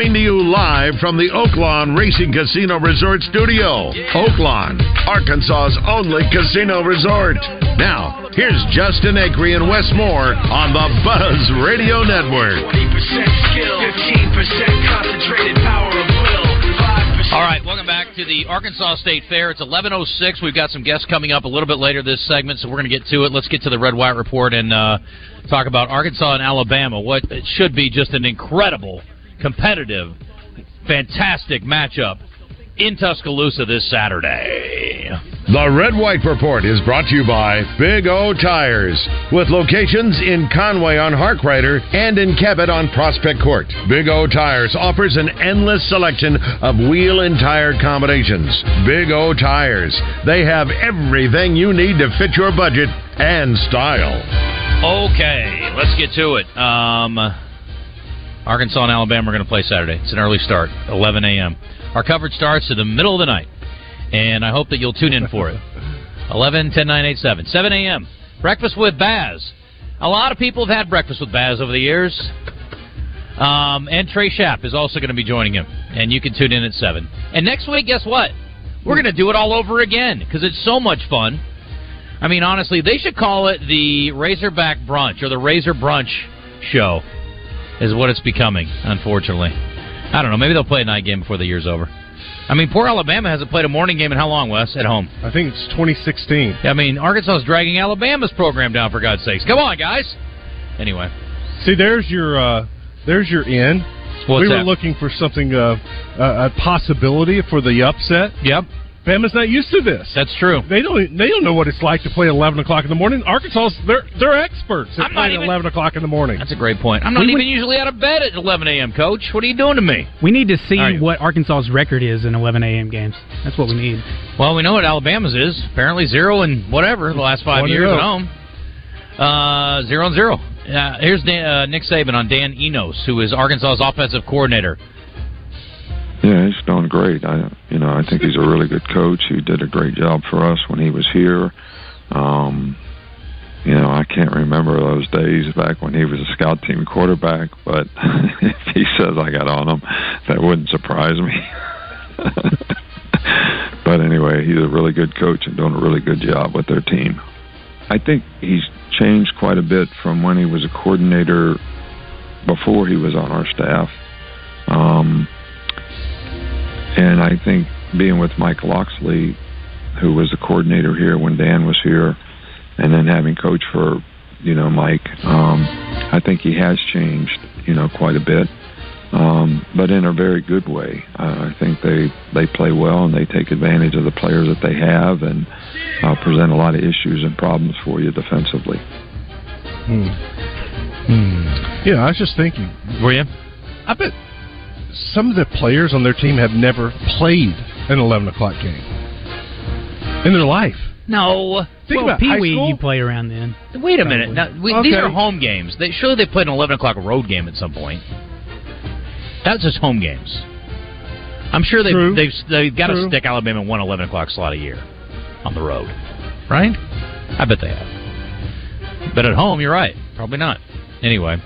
Coming to you live from the Oaklawn Racing Casino Resort Studio. Oaklawn, Arkansas's only casino resort. Now, here's Justin Acree and Wes Moore on the Buzz Radio Network. 20% skill, 15% concentrated power of will, 5% All right, welcome back to the Arkansas State Fair. It's 11:06. We've got some guests coming up a little bit later this segment, so we're going to get to it. Let's get to the red white report and uh, talk about Arkansas and Alabama. What it should be just an incredible, competitive, fantastic matchup in Tuscaloosa this Saturday. The Red White Report is brought to you by Big O Tires, with locations in Conway on Harkrider and in Cabot on Prospect Court. Big O Tires offers an endless selection of wheel and tire combinations. Big O Tires, they have everything you need to fit your budget and style. Okay, let's get to it. Um, Arkansas and Alabama are going to play Saturday. It's an early start, 11 a.m. Our coverage starts in the middle of the night, and I hope that you'll tune in for it. 11, 10, 9, 8, 7. 7 a.m. Breakfast with Baz. A lot of people have had breakfast with Baz over the years. Um, and Trey Schapp is also going to be joining him, and you can tune in at 7. And next week, guess what? We're going to do it all over again because it's so much fun. I mean, honestly, they should call it the Razorback Brunch or the Razor Brunch Show, is what it's becoming, unfortunately. I don't know. Maybe they'll play a night game before the year's over. I mean, poor Alabama hasn't played a morning game in how long, Wes? At home. I think it's 2016. I mean, Arkansas is dragging Alabama's program down, for God's sakes. Come on, guys. Anyway, See, there's your uh, there's your in. What's we were that? looking for something uh, a a possibility for the upset. Yep, Bama's not used to this. that's true. They don't. They don't know what it's like to play eleven o'clock in the morning. Arkansas, they're they're experts at I'm playing even- eleven o'clock in the morning. That's a great point. I'm not We even would- usually out of bed at 11 a.m., Coach. What are you doing to me? We need to see All right. what Arkansas's record is in 11 a.m. games. That's what we need. Well, we know what Alabama's is. Apparently zero and whatever the last five One years at home. Uh, zero and zero. Uh, here's Dan, uh, Nick Saban on Dan Enos, who is Arkansas's offensive coordinator. Yeah, he's doing great. I, you know, I think he's a really good coach. He did a great job for us when he was here. Um, you know, I can't remember those days back when he was a scout team quarterback, but if he says I got on him, that wouldn't surprise me. but anyway, he's a really good coach and doing a really good job with their team. I think he's changed quite a bit from when he was a coordinator before he was on our staff. Um, and I think being with Mike Locksley, who was the coordinator here when Dan was here, and then having coach for, you know, Mike, um, I think he has changed, you know, quite a bit, um, but in a very good way. Uh, I think they they play well and they take advantage of the players that they have and uh, present a lot of issues and problems for you defensively. Yeah, I was just thinking. Were you? I bet some of the players on their team have never played an eleven o'clock game in their life. No. Think well, about Pee high Wee, school. you play around then. Wait a minute. Now, we, These are home games. They, surely they played an 11 o'clock road game at some point. That's just home games. I'm sure they've, True. they've, they've got to stick Alabama in one 11 o'clock slot a year on the road. Right? I bet they have. But at home, you're right. Probably not. Anyway.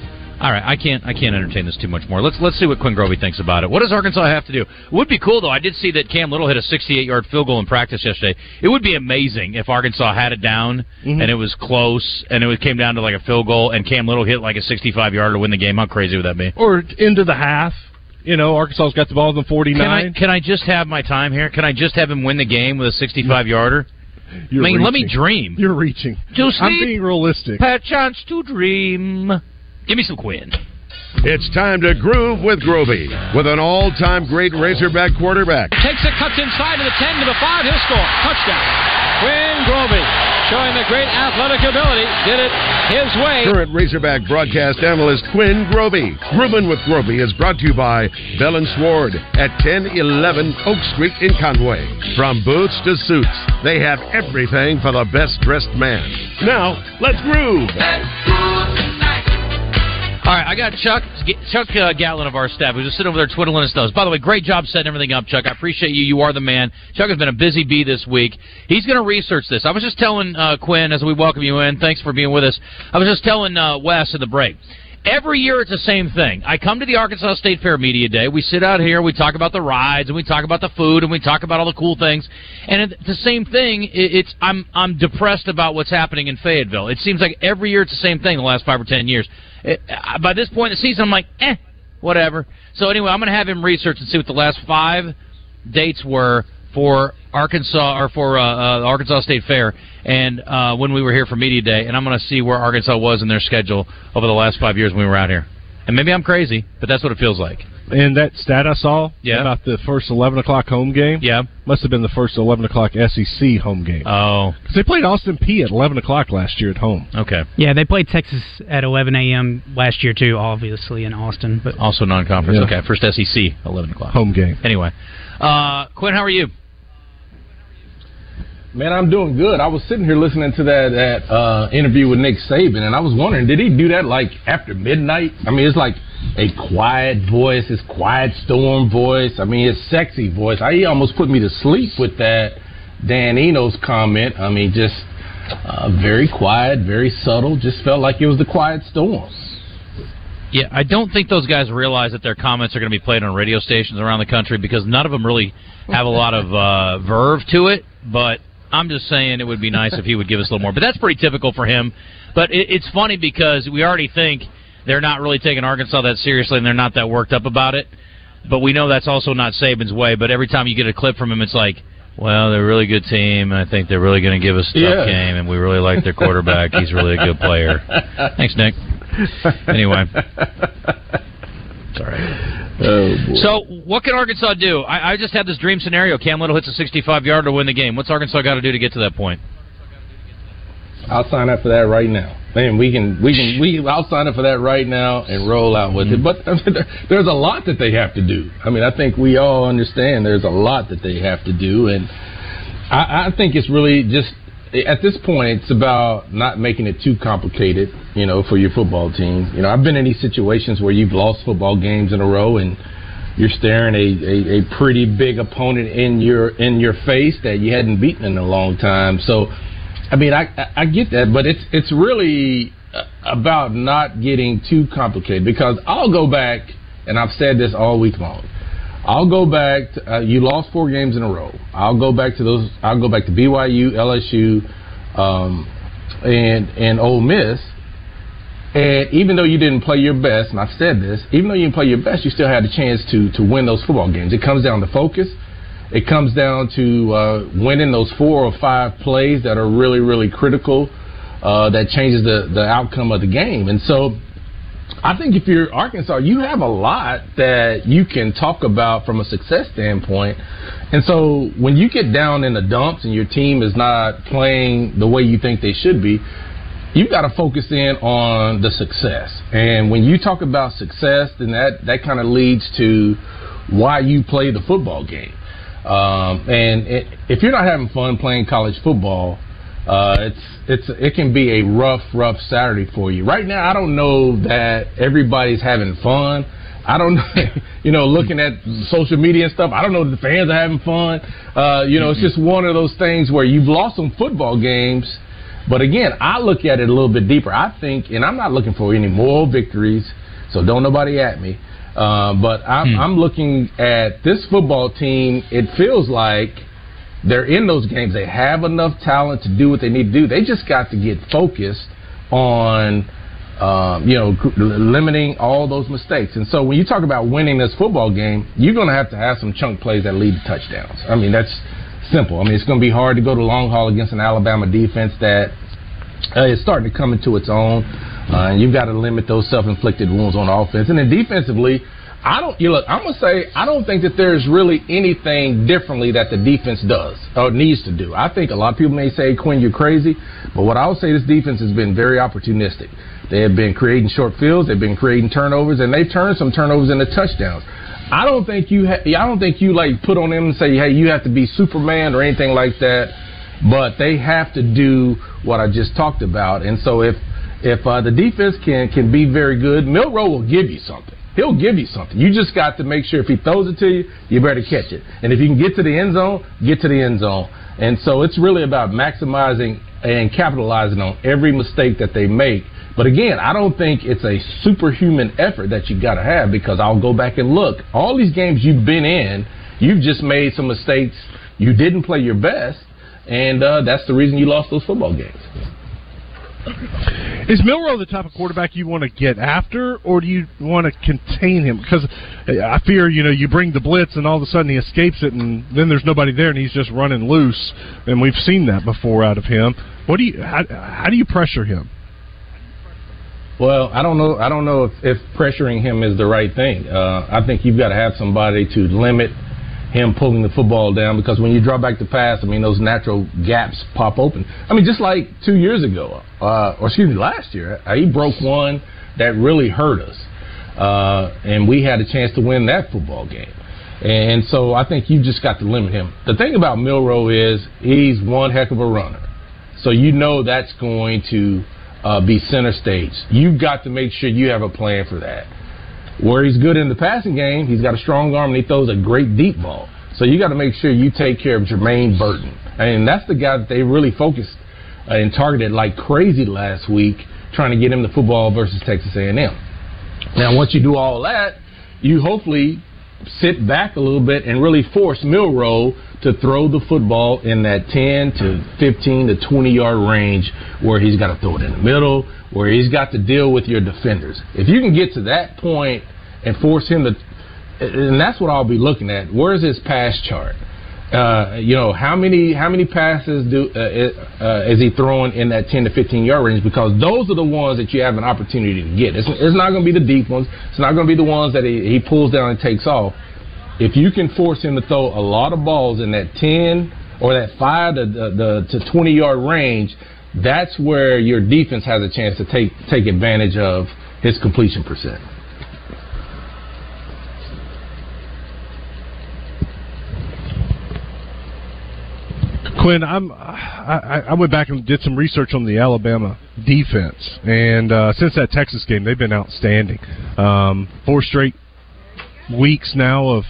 All right, I can't. I can't entertain this too much more. Let's let's see what Quinn Grovey thinks about it. What does Arkansas have to do? It would be cool though. I did see that Cam Little hit a 68-yard field goal in practice yesterday. It would be amazing if Arkansas had it down Mhm. and it was close and it came down to like a field goal and Cam Little hit like a 65-yarder to win the game. How crazy would that be? or into the half. You know, Arkansas's got the ball in the forty Can I can I just have my time here? Can I just have him win the game with a 65-yarder? I You're mean, let me dream. You're reaching. To I'm being realistic. Perchance to dream. Give me some Quinn. It's time to groove with Grovey, with an all-time great Razorback quarterback. Takes it, cuts inside to the 10 to the 5. He'll score. Touchdown. Quinn Grovey showing the great athletic ability, did it his way. Current Razorback broadcast analyst Quinn Grovey. Groovin' with Grovey is brought to you by Bell and Sword at 1011 Oak Street in Conway. From boots to suits, they have everything for the best dressed man. Now, let's groove. All right, I got Chuck Chuck uh, Gatlin of our staff who's just sitting over there twiddling his thumbs. By the way, great job setting everything up, Chuck. I appreciate you. You are the man. Chuck has been a busy bee this week. He's going to research this. I was just telling uh, Quinn as we welcome you in. Thanks for being with us. I was just telling uh, Wes at the break. Every year it's the same thing. I come to the Arkansas State Fair Media Day. We sit out here, we talk about the rides, and we talk about the food, and we talk about all the cool things. And it's the same thing. It's I'm I'm depressed about what's happening in Fayetteville. It seems like every year it's the same thing. The last five or ten years. It, by this point in the season, I'm like, eh, whatever. So anyway, I'm going to have him research and see what the last five dates were for Arkansas or for uh, uh, Arkansas State Fair, and uh, when we were here for media day, and I'm going to see where Arkansas was in their schedule over the last five years when we were out here. And maybe I'm crazy, but that's what it feels like. And that stat I saw Yeah. about the first 11 o'clock home game Yeah. must have been the first 11 o'clock SEC home game. Oh, because they played Austin Peay at 11 o'clock last year at home. okay. Yeah, they played Texas at 11 a.m. last year too, obviously in Austin. But Also non-conference. Yeah. Okay, first SEC, 11 o'clock. Home game. Anyway, uh, Quinn, how are you? Man, I'm doing good. I was sitting here listening to that, that uh, interview with Nick Saban, and I was wondering, did he do that like after midnight? I mean, it's like a quiet voice, his quiet storm voice. I mean, his sexy voice. I, he almost put me to sleep with that Dan Enos comment. I mean, just uh, very quiet, very subtle. Just felt like it was the quiet storm. Yeah, I don't think those guys realize that their comments are going to be played on radio stations around the country because none of them really have a lot of uh, verve to it. But I'm just saying it would be nice if he would give us a little more. But that's pretty typical for him. But it, it's funny because we already think they're not really taking Arkansas that seriously and they're not that worked up about it. But we know that's also not Saban's way. But every time you get a clip from him, it's like, well, they're a really good team, and I think they're really going to give us a tough Yeah. game, and we really like their quarterback. He's really a good player. Thanks, Nick. Anyway. Right. Oh. So, what can Arkansas do? I, I just had this dream scenario. Cam Little hits a 65 yarder to win the game. What's Arkansas got to do to get to that point? I'll sign up for that right now. Man, we can, we can, we. I'll sign up for that right now and roll out with it. Mm-hmm. But I mean, there- there's a lot that they have to do. I mean, I think we all understand there's a lot that they have to do, and I, I think it's really just at this point it's about not making it too complicated. You know, for your football team. You know, I've been in these situations where you've lost football games in a row and you're staring a, a, a pretty big opponent in your in your face that you hadn't beaten in a long time. So, I mean, I I- get that, but it's it's really about not getting too complicated because I'll go back and I've said this all week long. I'll go back. To, uh, you lost four games in a row. I'll go back to those. I'll go back to BYU, LSU, um, and and Ole Miss. And even though you didn't play your best, and I've said this, even though you didn't play your best, you still had a chance to to win those football games. It comes down to focus. It comes down to uh, winning those four or five plays that are really, really critical. Uh, that changes the the outcome of the game. And so, I think if you're Arkansas, you have a lot that you can talk about from a success standpoint. And so, when you get down in the dumps and your team is not playing the way you think they should be, you've got to focus in on the success. And when you talk about success, then that, that kind of leads to why you play the football game. Um, and it, if you're not having fun playing college football, uh, it's it's it can be a rough, rough Saturday for you. Right now, I don't know that everybody's having fun. I don't know, you know, looking at social media and stuff. I don't know the fans are having fun. Uh, you know, it's just one of those things where you've lost some football games. But again, I look at it a little bit deeper. I think, and I'm not looking for any moral victories, so don't nobody at me. Uh, but I'm, I'm looking at this football team. It feels like they're in those games. They have enough talent to do what they need to do. They just got to get focused on, um, you know, limiting all those mistakes. And so when you talk about winning this football game, you're going to have to have some chunk plays that lead to touchdowns. I mean, that's simple. I mean, it's going to be hard to go to long haul against an Alabama defense that uh, is starting to come into its own. Uh, and you've got to limit those self-inflicted wounds on offense. And then defensively, I don't. You look. I'm gonna say I don't think that there's really anything differently that the defense does or needs to do. I think a lot of people may say, Quinn, you're crazy, But what I would say, this defense has been very opportunistic. They have been creating short fields, they've been creating turnovers, and they've turned some turnovers into touchdowns. I don't think you, ha- I don't think you like put on them and say, hey, you have to be Superman or anything like that. But they have to do what I just talked about, and so if if uh, the defense can can be very good, Milroe will give you something. He'll give you something. You just got to make sure if he throws it to you, you better catch it. And if you can get to the end zone, get to the end zone. And so it's really about maximizing and capitalizing on every mistake that they make. But again, I don't think it's a superhuman effort that you got to have because I'll go back and look. All these games you've been in, you've just made some mistakes. You didn't play your best, and uh, that's the reason you lost those football games. Is Milroe the type of quarterback you want to get after, or do you want to contain him? Because I fear, you know, you bring the blitz and all of a sudden he escapes it, and then there's nobody there, and he's just running loose. And we've seen that before out of him. What do you? How, how do you pressure him? Well, I don't know. I don't know if, if pressuring him is the right thing. Uh, I think you've got to have somebody to limit him pulling the football down because when you draw back the pass, I mean those natural gaps pop open. I mean just like two years ago, uh, or excuse me, last year, uh, he broke one that really hurt us, uh, and we had a chance to win that football game. And so I think you just got to limit him. The thing about Milroe is he's one heck of a runner, so you know that's going to uh, be center stage. You've got to make sure you have a plan for that. Where he's good in the passing game, he's got a strong arm and he throws a great deep ball. So you got to make sure you take care of Jermaine Burton. And that's the guy that they really focused uh, and targeted like crazy last week, trying to get him the football versus Texas A&M. Now, once you do all that, you hopefully sit back a little bit and really force Milroe to throw the football in that 10 to 15 to 20 yard range where he's got to throw it in the middle, where he's got to deal with your defenders. If you can get to that point and force him to, and that's what I'll be looking at. Where's his pass chart? Uh, you know how many how many passes do uh, uh, is he throwing in that 10 to 15 yard range? Because those are the ones that you have an opportunity to get. It's, it's not going to be the deep ones. It's not going to be the ones that he, he pulls down and takes off. If you can force him to throw a lot of balls in that 10 or that 5 to, the, the, to 20 yard range, that's where your defense has a chance to take take advantage of his completion percent. Quinn, I'm I, I went back and did some research on the Alabama defense, and uh, since that Texas game, they've been outstanding. Um, four straight weeks now of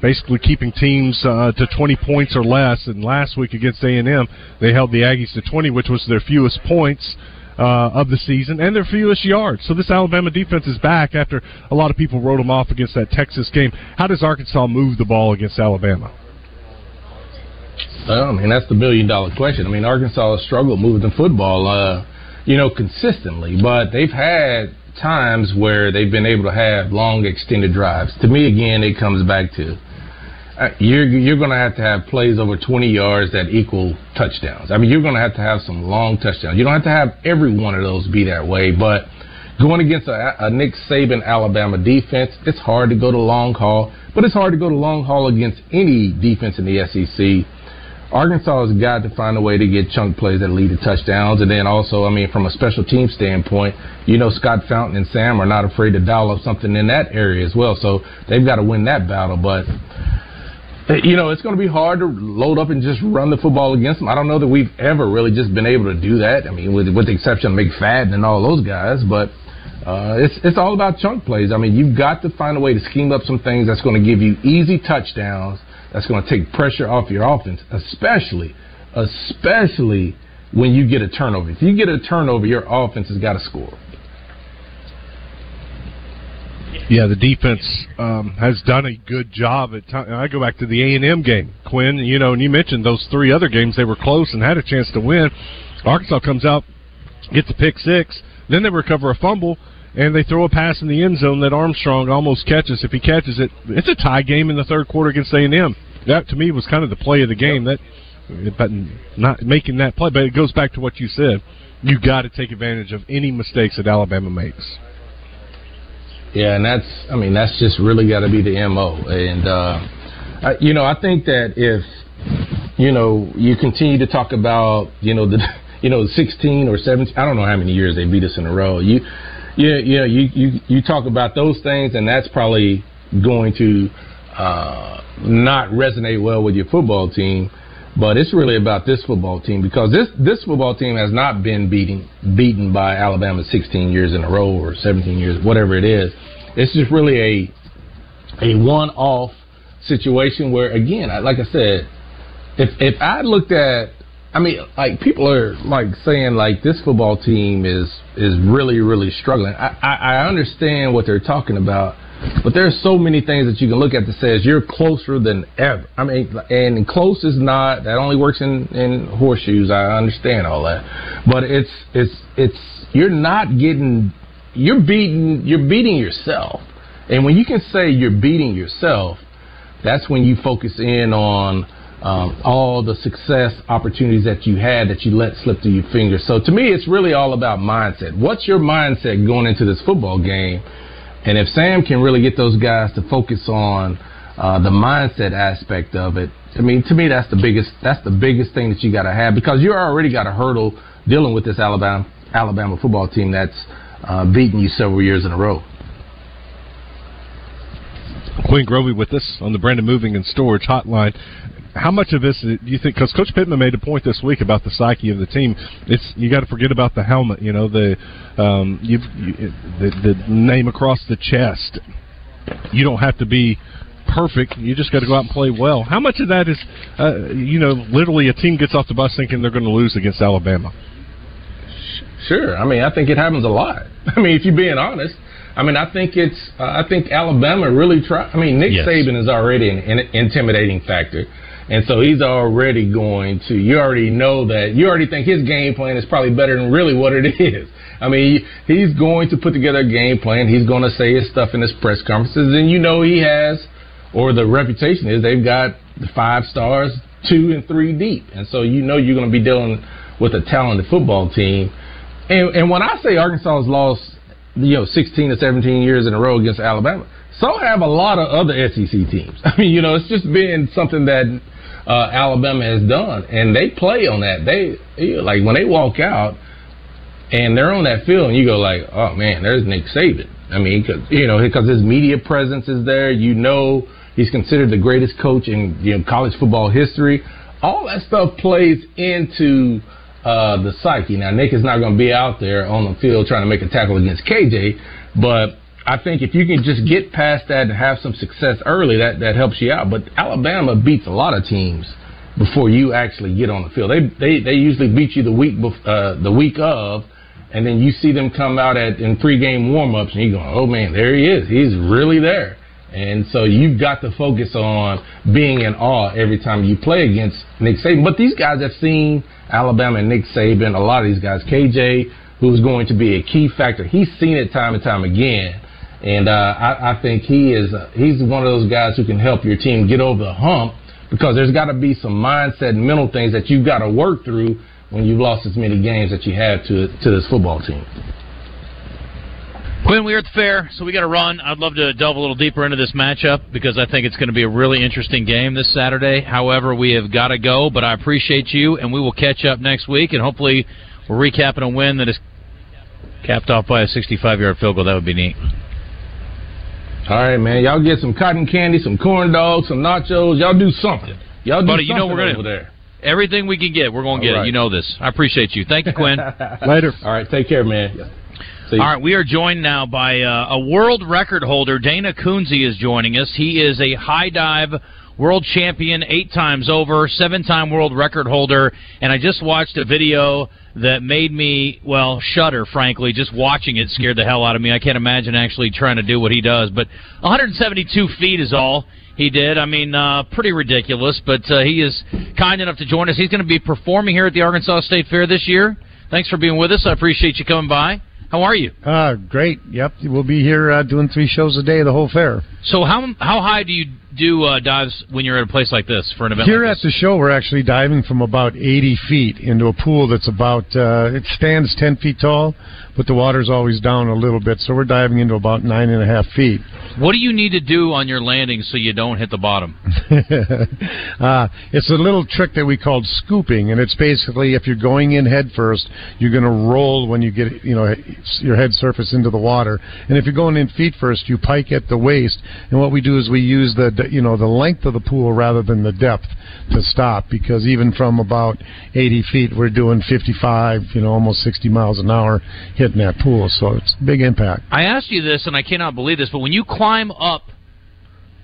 basically keeping teams uh, to 20 points or less. And last week against A&M, they held the Aggies to 20, which was their fewest points. Uh, of the season and their fewest yards. So this Alabama defense is back after a lot of people wrote them off against that Texas game. How does Arkansas move the ball against Alabama? Well, I mean, that's the million dollar question. I mean, Arkansas has struggled moving the football, uh, you know, consistently, but they've had times where they've been able to have long extended drives. To me, again, it comes back to Uh, you're you're going to have to have plays over 20 yards that equal touchdowns. I mean, you're going to have to have some long touchdowns. You don't have to have every one of those be that way, but going against a, a Nick Saban Alabama defense, it's hard to go to long haul, but it's hard to go to long haul against any defense in the SEC. Arkansas has got to find a way to get chunk plays that lead to touchdowns. And then also, I mean, from a special team standpoint, you know, Scott Fountain and Sam are not afraid to dial up something in that area as well. So they've got to win that battle. But, you know, it's going to be hard to load up and just run the football against them. I don't know that we've ever really just been able to do that. I mean, with, with the exception of McFadden and all those guys. But, uh, it's it's all about chunk plays. I mean, you've got to find a way to scheme up some things that's going to give you easy touchdowns that's going to take pressure off your offense, especially, especially when you get a turnover. If you get a turnover, your offense has got to score. Yeah, the defense um, has done a good job at time. I go back to the A and M game, Quinn. You know, and you mentioned those three other games they were close and had a chance to win. Arkansas comes out, gets a pick six, then they recover a fumble, and they throw a pass in the end zone that Armstrong almost catches. If he catches it, it's a tie game in the third quarter against A and M. That to me was kind of the play of the game. That, but not making that play, but it goes back to what you said. You got to take advantage of any mistakes that Alabama makes. Yeah, and that's I mean that's just really got to be the mo. And uh, I, you know I think that if you know you continue to talk about you know the you know, 16 or 17. I don't know how many years they beat us in a row. You, yeah, yeah, you you you talk about those things, and that's probably going to uh, not resonate well with your football team. But it's really about this football team because this this football team has not been beating beaten by Alabama 16 years in a row or 17 years, whatever it is. It's just really a a one off situation where, again, like I said, if if I looked at I mean, like people are like saying like this football team is is really really struggling. I, I, I understand what they're talking about, but there's so many things that you can look at that says you're closer than ever. I mean, and close is not that only works in in horseshoes. I understand all that, but it's it's it's you're not getting you're beating you're beating yourself, and when you can say you're beating yourself, that's when you focus in on um, all the success opportunities that you had that you let slip through your fingers. So to me, it's really all about mindset. What's your mindset going into this football game? And if Sam can really get those guys to focus on uh, the mindset aspect of it, I mean, to me, that's the biggest that's the biggest thing that you got to have because you already got a hurdle dealing with this Alabama Alabama football team that's uh, beaten you several years in a row. Quinn Grovey with us on the Brandon Moving and Storage Hotline how much of this do you think? Because Coach Pittman made a point this week about the psyche of the team. It's you got to forget about the helmet. You know the um, you, the the name across the chest. You don't have to be perfect. You just got to go out and play well. How much of that is, uh, you know, literally a team gets off the bus thinking they're going to lose against Alabama? Sure. I mean, I think it happens a lot. I mean, if you're being honest, I mean, I think it's. Uh, I think Alabama really try. I mean, Nick yes. Saban is already an, an intimidating factor. And so he's already going to, you already know that, you already think his game plan is probably better than really what it is. I mean, he's going to put together a game plan. He's going to say his stuff in his press conferences. And you know he has, or the reputation is, they've got the five stars, two and three deep. And so you know you're going to be dealing with a talented football team. And, and when I say Arkansas has lost, you know, 16 to 17 years in a row against Alabama, so have a lot of other SEC teams. I mean, you know, it's just been something that uh, Alabama has done, and they play on that. They like when they walk out and they're on that field, and you go like, "Oh man, there's Nick Saban." I mean, cause, you know, because his media presence is there. You know, he's considered the greatest coach in you know college football history. All that stuff plays into uh, the psyche. Now, Nick is not going to be out there on the field trying to make a tackle against KJ, but I think if you can just get past that and have some success early, that that helps you out. But Alabama beats a lot of teams before you actually get on the field. They they they usually beat you the week uh, the week of, and then you see them come out at in pregame warmups, and you go, oh man, there he is. He's really there. And so you've got to focus on being in awe every time you play against Nick Saban. But these guys have seen Alabama and Nick Saban. A lot of these guys, KJ, who's going to be a key factor. He's seen it time and time again and uh, I, I think he is uh, he's one of those guys who can help your team get over the hump because there's got to be some mindset and mental things that you've got to work through when you've lost as many games that you have to to this football team. Quinn, we're at the fair, so we got to run. I'd love to delve a little deeper into this matchup because I think it's going to be a really interesting game this Saturday. However, we have got to go, but I appreciate you, and we will catch up next week, and hopefully we're recapping a win that is capped off by a 65-yard field goal. That would be neat. All right, man. Y'all get some cotton candy, some corn dogs, some nachos. Y'all do something. Y'all do Buddy, something you know we're gonna, over there. Everything we can get, we're going to get right. it. You know this. I appreciate you. Thank you, Quinn. Later. All right. Take care, man. All right, we are joined now by uh, a world record holder. Dana Kunze is joining us. He is a high dive world champion eight times over, seven time world record holder. And I just watched a video that made me well shudder. Frankly, just watching it scared the hell out of me. I can't imagine actually trying to do what he does. But 172 feet is all he did. I mean, uh, pretty ridiculous. But uh, he is kind enough to join us. He's going to be performing here at the Arkansas State Fair this year. Thanks for being with us. I appreciate you coming by. How are you? Uh, great. Yep, we'll be here uh, doing three shows a day the whole fair. So how how high do you do uh, dives when you're at a place like this for an event? Here like at the show, we're actually diving from about 80 feet into a pool that's about, uh, it stands 10 feet tall, but the water's always down a little bit, so we're diving into about nine and a half feet. What do you need to do on your landing so you don't hit the bottom? uh, it's a little trick that we called scooping, and it's basically if you're going in head first, you're going to roll when you get you know your head surface into the water, and if you're going in feet first, you pike at the waist. And what we do is we use the you know the length of the pool rather than the depth to stop, because even from about 80 feet, we're doing 55, you know, almost 60 miles an hour hitting that pool, so it's big impact. I asked you this, and I cannot believe this, but when you climb up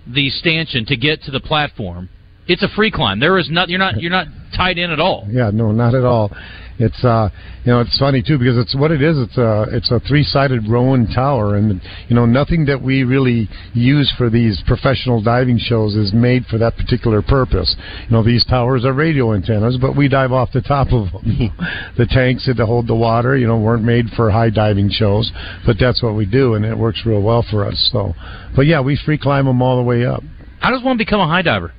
the stanchion to get to the platform, it's a free climb. There is not you're not you're not tied in at all. Yeah, no, not at all. It's uh, you know, it's funny too because it's what it is. It's a it's a three sided Rohn tower, and you know, nothing that we really use for these professional diving shows is made for that particular purpose. You know, these towers are radio antennas, but we dive off the top of them. the tanks that hold the water, you know, weren't made for high diving shows, but that's what we do, and it works real well for us. So, but yeah, we free climb them all the way up. How does one become a high diver?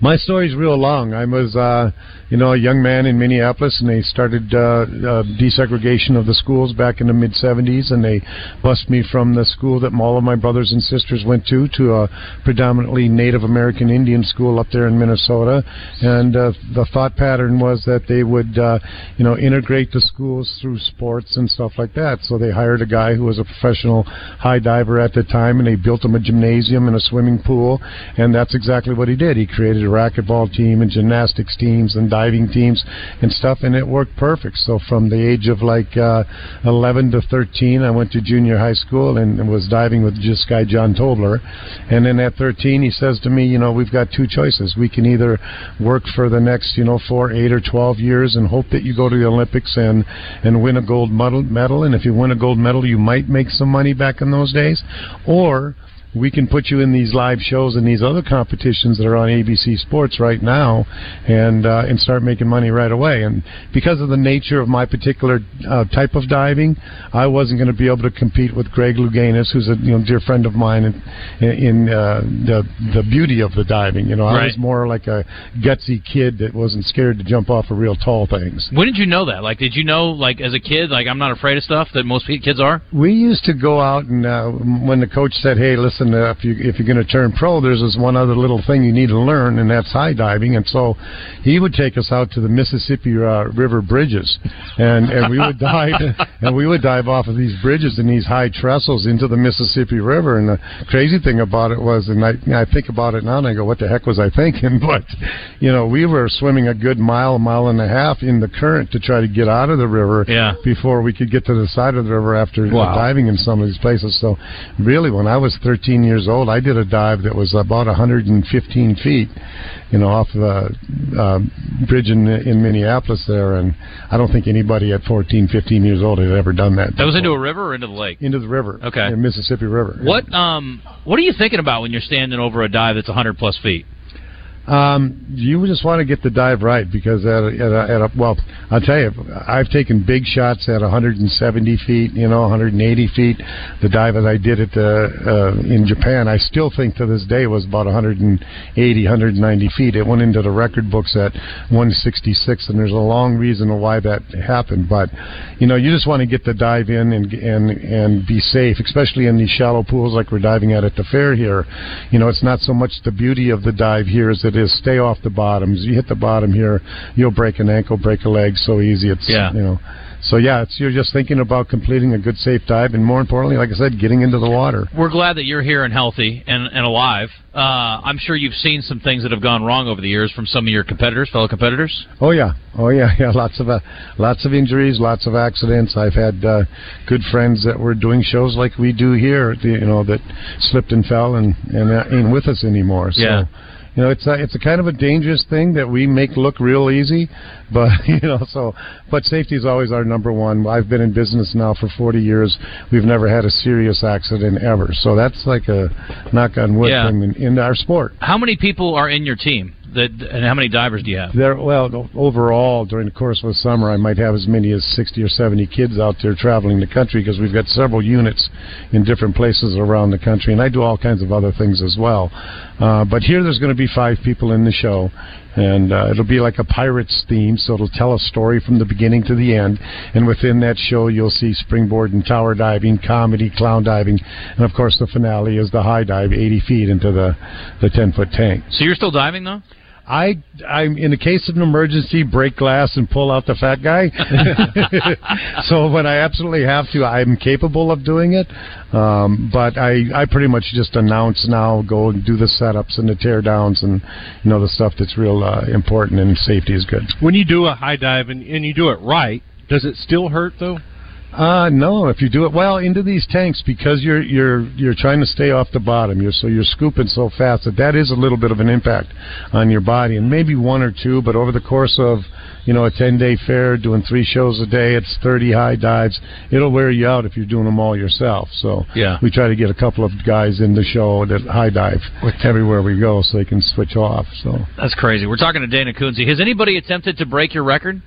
My story's real long. I was, uh, you know, a young man in Minneapolis, and they started uh, uh, desegregation of the schools back in the mid '70s, and they bused me from the school that all of my brothers and sisters went to to a predominantly Native American Indian school up there in Minnesota. And uh, the thought pattern was that they would, uh, you know, integrate the schools through sports and stuff like that. So they hired a guy who was a professional high diver at the time, and they built him a gymnasium and a swimming pool, and that's exactly what he did. He created a racquetball team and gymnastics teams and diving teams and stuff, and it worked perfect. So from the age of like uh, 11 to 13, I went to junior high school and, was diving with this guy John Tobler. And then at 13, he says to me, you know, we've got two choices. We can either work for the next, you know, four, eight, or 12 years and hope that you go to the Olympics and and win a gold. Medal, and if you win a gold medal, you might make some money back in those days, or we can put you in these live shows and these other competitions that are on ABC Sports right now, and uh, and start making money right away. And because of the nature of my particular uh, type of diving, I wasn't going to be able to compete with Greg Louganis, who's a you know dear friend of mine, in, in uh, the the beauty of the diving. You know, I Right. was more like a gutsy kid that wasn't scared to jump off of real tall things. When did you know that? Like, did you know, like, as a kid, like, I'm not afraid of stuff that most kids are? We used to go out and uh, when the coach said, "Hey, listen, uh, if you if you're going to turn pro, there's this one other little thing you need to learn, and that's high diving." And so he would take us out to the Mississippi uh, River bridges, and and we would dive and we would dive off of these bridges and these high trestles into the Mississippi River. And the crazy thing about it was, and I I think about it now, and I go, "What the heck was I thinking?" But you know, we were swimming a good mile, mile and a half in the current to try to get out of the river Yeah. before we could get to the side of the river after Wow. diving in some of these places. So, really, when I was 13 years old, I did a dive that was about 115 feet, you know, off the uh, bridge in in Minneapolis there, and I don't think anybody at 14, 15 years old had ever done that. That was into a river or into the lake? into the river, Okay. the Mississippi River. What um what are you thinking about when you're standing over a dive that's 100 plus feet? Um, you just want to get the dive right because at a, at a, at a well, I'll tell you, I've taken big shots at 170 feet, you know, 180 feet. The dive that I did at the, uh, in Japan, I still think to this day was about 180, 190 feet. It went into the record books at 166, and there's a long reason why that happened. But you know, you just want to get the dive in and and and be safe, especially in these shallow pools like we're diving at at the fair here. You know, it's not so much the beauty of the dive here as it is stay off the bottoms. You hit the bottom here, you'll break an ankle, break a leg so easy. It's Yeah. you know. So yeah, it's you're just thinking about completing a good safe dive, and more importantly, like I said, getting into the water. We're glad that you're here and healthy and, and alive. Uh, I'm sure you've seen some things that have gone wrong over the years from some of your competitors, fellow competitors. Oh yeah, oh yeah, yeah. Lots of uh, lots of injuries, lots of accidents. I've had uh, good friends that were doing shows like we do here, you know, that slipped and fell and and uh, ain't with us anymore. So, Yeah. You know, it's a, it's a kind of a dangerous thing that we make look real easy, but you know, so but safety is always our number one. I've been in business now for 40 years. We've never had a serious accident ever, so that's like a knock on wood Yeah. thing in, in our sport. How many people are in your team that, and how many divers do you have? There, well, overall, during the course of the summer, I might have as many as 60 or 70 kids out there traveling the country because we've got several units in different places around the country, and I do all kinds of other things as well. Uh, but here, there's going to be five people in the show, and uh, it'll be like a pirates theme, so it'll tell a story from the beginning to the end. And within that show, you'll see springboard and tower diving, comedy, clown diving, and of course, the finale is the high dive, 80 feet into the the 10 foot tank. So you're still diving though? I, I'm in the case of an emergency, break glass and pull out the fat guy. so when I absolutely have to, I'm capable of doing it. Um, but I, I pretty much just announce now, go and do the setups and the tear downs and you know the stuff that's real uh, important and safety is good. When you do a high dive and, and you do it right, does it still hurt though? Uh no, if you do it well into these tanks because you're you're you're trying to stay off the bottom. You're so you're scooping so fast that that is a little bit of an impact on your body and maybe one or two, but over the course of, you know, a 10-day fair doing 3 shows a day, it's 30 high dives. It'll wear you out if you're doing them all yourself. So Yeah. we try to get a couple of guys in the show that high dive everywhere we go so they can switch off. So That's crazy. We're talking to Dana Kunze. Has anybody attempted to break your record?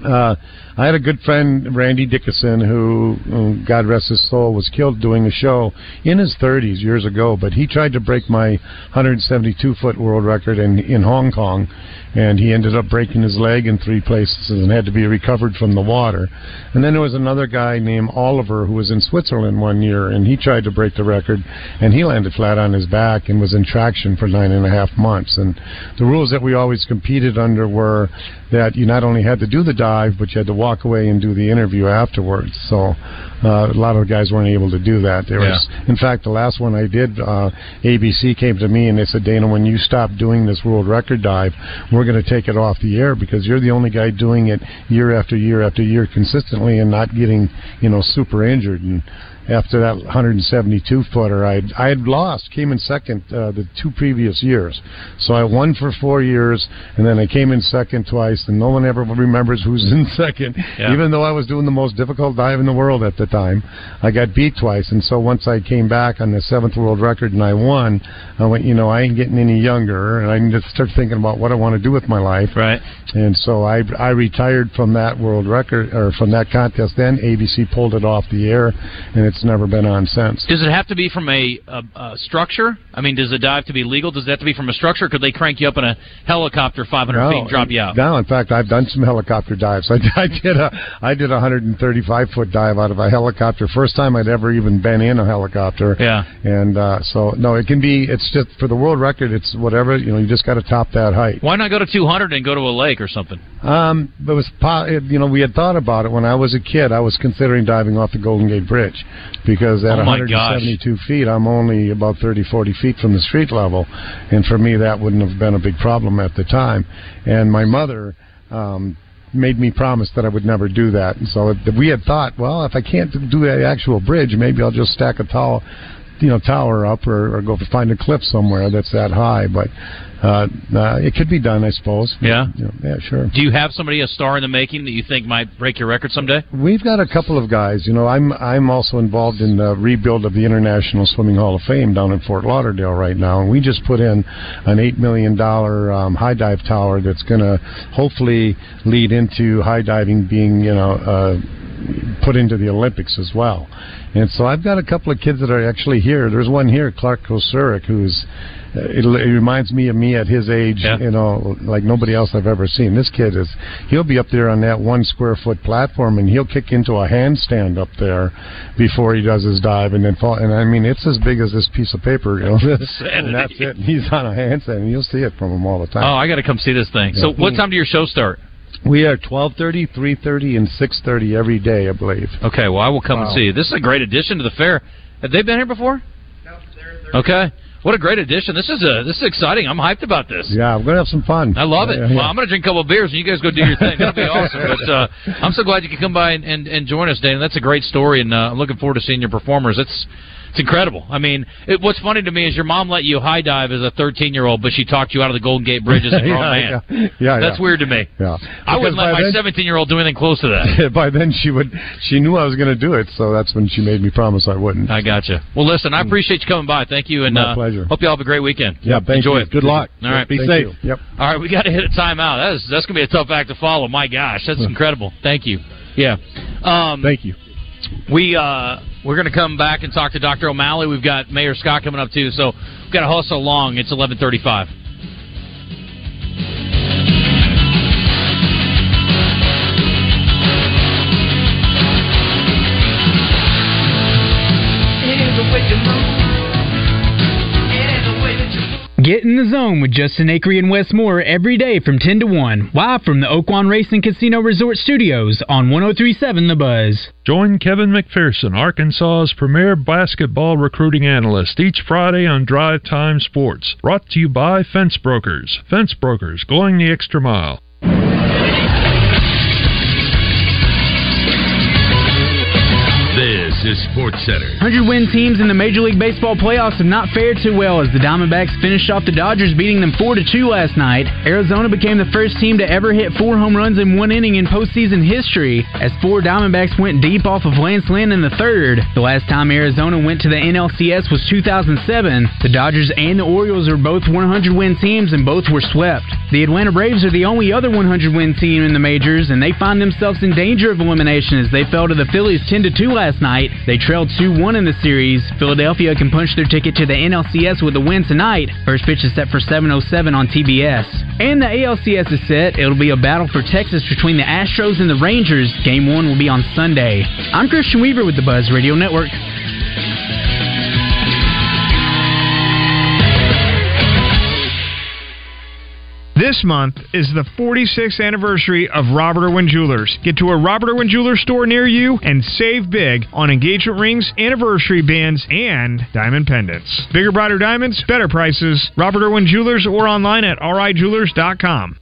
Uh, I had a good friend, Randy Dickinson, who, God rest his soul, was killed doing a show in his 30s years ago. But he tried to break my 172 foot world record in in Hong Kong, and he ended up breaking his leg in three places and had to be recovered from the water. And then there was another guy named Oliver who was in Switzerland one year, and he tried to break the record, and he landed flat on his back and was in traction for nine and a half months. And the rules that we always competed under were that you not only had to do the dive, but you had to walk away and do the interview afterwards. So uh, a lot of the guys weren't able to do that. There was, in fact, the last one I did, uh, ABC came to me and they said, Dana, when you stop doing this world record dive, we're going to take it off the air because you're the only guy doing it year after year after year consistently and not getting, you know, super injured. And after that 172 footer, I I had lost, came in second uh, the two previous years. So I won for four years, and then I came in second twice, and no one ever remembers who's in second. Yeah. Even though I was doing the most difficult dive in the world at the time, I got beat twice. And so once I came back on the seventh world record and I won, I went, you know, I ain't getting any younger, and I need to start thinking about what I want to do with my life. Right. And so I I retired from that world record or from that contest. Then ABC pulled it off the air, and it's never been on since. Does it have to be from a, a, a structure? I mean, does the dive to be legal? Does it have to be from a structure? Could they crank you up in a helicopter 500 feet and drop you out? No, in fact, I've done some helicopter dives. I, I did a I did a 135 foot dive out of a helicopter. First time I'd ever even been in a helicopter. Yeah. And uh, so no, it can be. It's just for the world record. It's whatever you know. You just got to top that height. Why not go to 200 and go to a lake or something? Um, it was you know we had thought about it when I was a kid. I was considering diving off the Golden Gate Bridge because at Oh, my 172 feet, I'm only about 30, 40 feet from the street level, and for me that wouldn't have been a big problem at the time. And my mother. Um, made me promise that I would never do that. And so we had thought, well, if I can't do the actual bridge, maybe I'll just stack a tall, you know, tower up or, or go find a cliff somewhere that's that high. But uh, uh, it could be done, I suppose. Yeah. Yeah, yeah, sure. Do you have somebody a star in the making that you think might break your record someday? We've got a couple of guys. You know, I'm I'm also involved in the rebuild of the International Swimming Hall of Fame down in Fort Lauderdale right now, and we just put in an eight million dollar um, high dive tower that's going to hopefully lead into high diving being you know uh, put into the Olympics as well. And so I've got a couple of kids that are actually here. There's one here, Clark Kosurik, who's uh, it, it reminds me of me at his age, you know, like nobody else I've ever seen. This kid is, he'll be up there on that one square foot platform and he'll kick into a handstand up there before he does his dive and then fall. And I mean, it's as big as this piece of paper, you know. and that's it. He's on a handstand and you'll see it from him all the time. Oh, I got to come see this thing. So, what time do your show start? We are 12:30, 3:30, and 6:30 every day, I believe. Okay, well, I will come and see you. This is a great addition to the fair. Have they been here before? No, they're, Okay, what a great addition. This is a this is exciting. I'm hyped about this. Yeah, we're gonna have some fun. I love it. Yeah, yeah. Well, I'm going to drink a couple of beers and you guys go do your thing. That'll be awesome. But uh, I'm so glad you could come by and, and, and join us, Dan. That's a great story, and uh, I'm looking forward to seeing your performers. It's It's incredible. I mean, it, what's funny to me is your mom let you high dive as a 13 year old, but she talked you out of the Golden Gate Bridge as a grown Yeah, man. yeah. Yeah, That's yeah. weird to me. Yeah. I wouldn't let my 17 year old do anything close to that. By then, she would. She knew I was going to do it, so that's when she made me promise I wouldn't. I gotcha. Well, listen, I appreciate you coming by. Thank you, and My uh, pleasure. hope you all have a great weekend. Yeah, thank Enjoy you. it. Good luck. All right, Be Thank safe. you. Yep. All right, we got to hit a timeout. That is that's gonna be a tough act to follow. My gosh, that's incredible. Thank you. Yeah. Um, Thank you. We uh, we're gonna come back and talk to Dr. O'Malley. We've got Mayor Scott coming up too, so we've got to hustle along. It's 11:35. Get in the zone with Justin Acree and Wes Moore every day from 10 to 1, live from the Oaklawn Racing Casino Resort Studios on 1037 The Buzz. Join Kevin McPherson, Arkansas's premier basketball recruiting analyst, each Friday on Drive Time Sports. Brought to you by Fence Brokers. Fence Brokers, going the extra mile. Is Sports Center. 100 win teams in the Major League Baseball playoffs have not fared too well as the Diamondbacks finished off the Dodgers, beating them 4 2 last night. Arizona became the first team to ever hit four home runs in one inning in postseason history as four Diamondbacks went deep off of Lance Lynn in the third. The last time Arizona went to the NLCS was 2007. The Dodgers and the Orioles are both 100 win teams and both were swept. The Atlanta Braves are the only other 100 win team in the majors and they find themselves in danger of elimination as they fell to the Phillies 10 2 last night. They trailed 2 1 in the series. Philadelphia can punch their ticket to the NLCS with a win tonight. First pitch is set for 7.07 on TBS. And the ALCS is set. It'll be a battle for Texas between the Astros and the Rangers. Game 1 will be on Sunday. I'm Christian Weaver with the Buzz Radio Network. This month is the 46th anniversary of Robert Irwin Jewelers. Get to a Robert Irwin Jewelers store near you and save big on engagement rings, anniversary bands, and diamond pendants. Bigger, brighter diamonds, better prices. Robert Irwin Jewelers or online at rijewelers.com.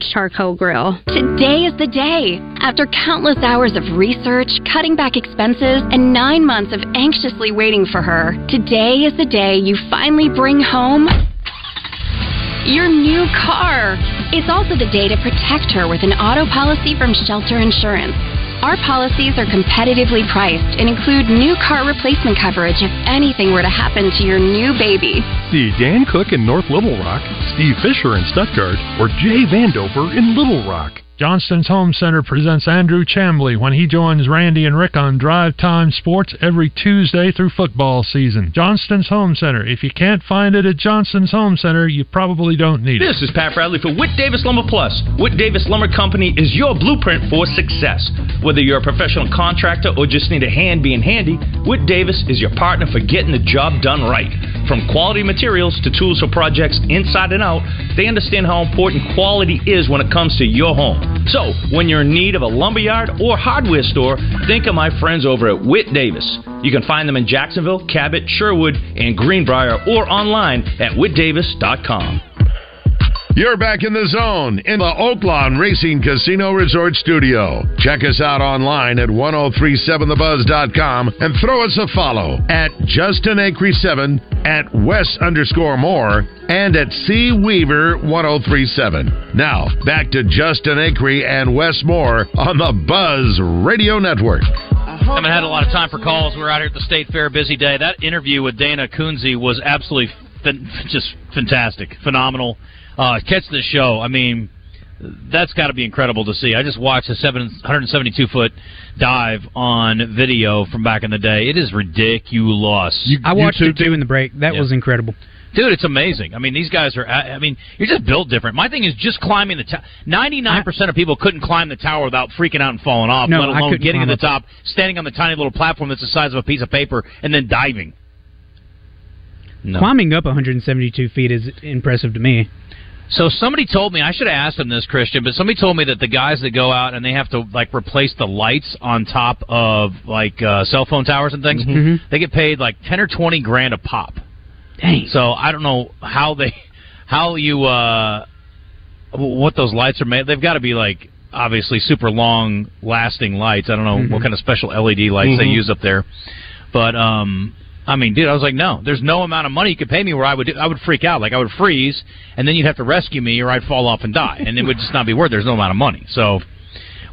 charcoal grill. Today is the day. After countless hours of research, cutting back expenses, and nine months of anxiously waiting for her, today is the day you finally bring home your new car. It's also the day to protect her with an auto policy from Shelter Insurance. Our policies are competitively priced and include new car replacement coverage if anything were to happen to your new baby. See Dan Cook in North Little Rock, Steve Fisher in Stuttgart, or Jay Vandover in Little Rock. Johnston's Home Center presents Andrew Chambly when he joins Randy and Rick on Drive Time Sports every Tuesday through football season. Johnston's Home Center. If you can't find it at Johnston's Home Center, you probably don't need it. This is Pat Bradley for Whit Davis Lumber Plus. Whit Davis Lumber Company is your blueprint for success. Whether you're a professional contractor or just need a hand being handy, Whit Davis is your partner for getting the job done right. From quality materials to tools for projects inside and out, they understand how important quality is when it comes to your home. So, when you're in need of a lumberyard or hardware store, think of my friends over at Whit Davis. You can find them in Jacksonville, Cabot, Sherwood, and Greenbrier or online at whitdavis.com. You're back in the zone in the Oaklawn Racing Casino Resort Studio. Check us out online at 1037thebuzz.com and throw us a follow at Justin Acri 7 at Wes underscore more and at C Weaver 1037. Now, back to Justin Acri and Wes Moore on the Buzz Radio Network. I haven't had a lot of time for calls. We're out here at the State Fair, busy day. That interview with Dana Kunze was absolutely fin- just fantastic, phenomenal. Uh, catch the show. I mean, that's got to be incredible to see. I just watched a 772 foot dive on video from back in the day. It is ridiculous. I watched it too in the break. That Yeah. was incredible. Dude, it's amazing. I mean, these guys are. I mean, you're just built different. My thing is just climbing the tower. Ninety-nine percent of people couldn't climb the tower without freaking out and falling off. No, let I alone couldn't getting to the up top, standing on the tiny little platform that's the size of a piece of paper, and then diving. Climbing up 172 feet is impressive to me. So somebody told me I should have asked him this, Christian, but somebody told me that the guys that go out and they have to like replace the lights on top of like uh, cell phone towers and things, Mhm. they get paid like ten or twenty grand a pop. Dang. So I don't know how they, how you, uh what those lights are made. They've got to be like obviously super long lasting lights. I don't know Mm-hmm. what kind of special LED lights they Mhm. use up there, but um. I mean, dude, I was like, no, there's no amount of money you could pay me where I would do, I would freak out, like I would freeze, and then you'd have to rescue me, or I'd fall off and die, and it would just not be worth. There's no amount of money, so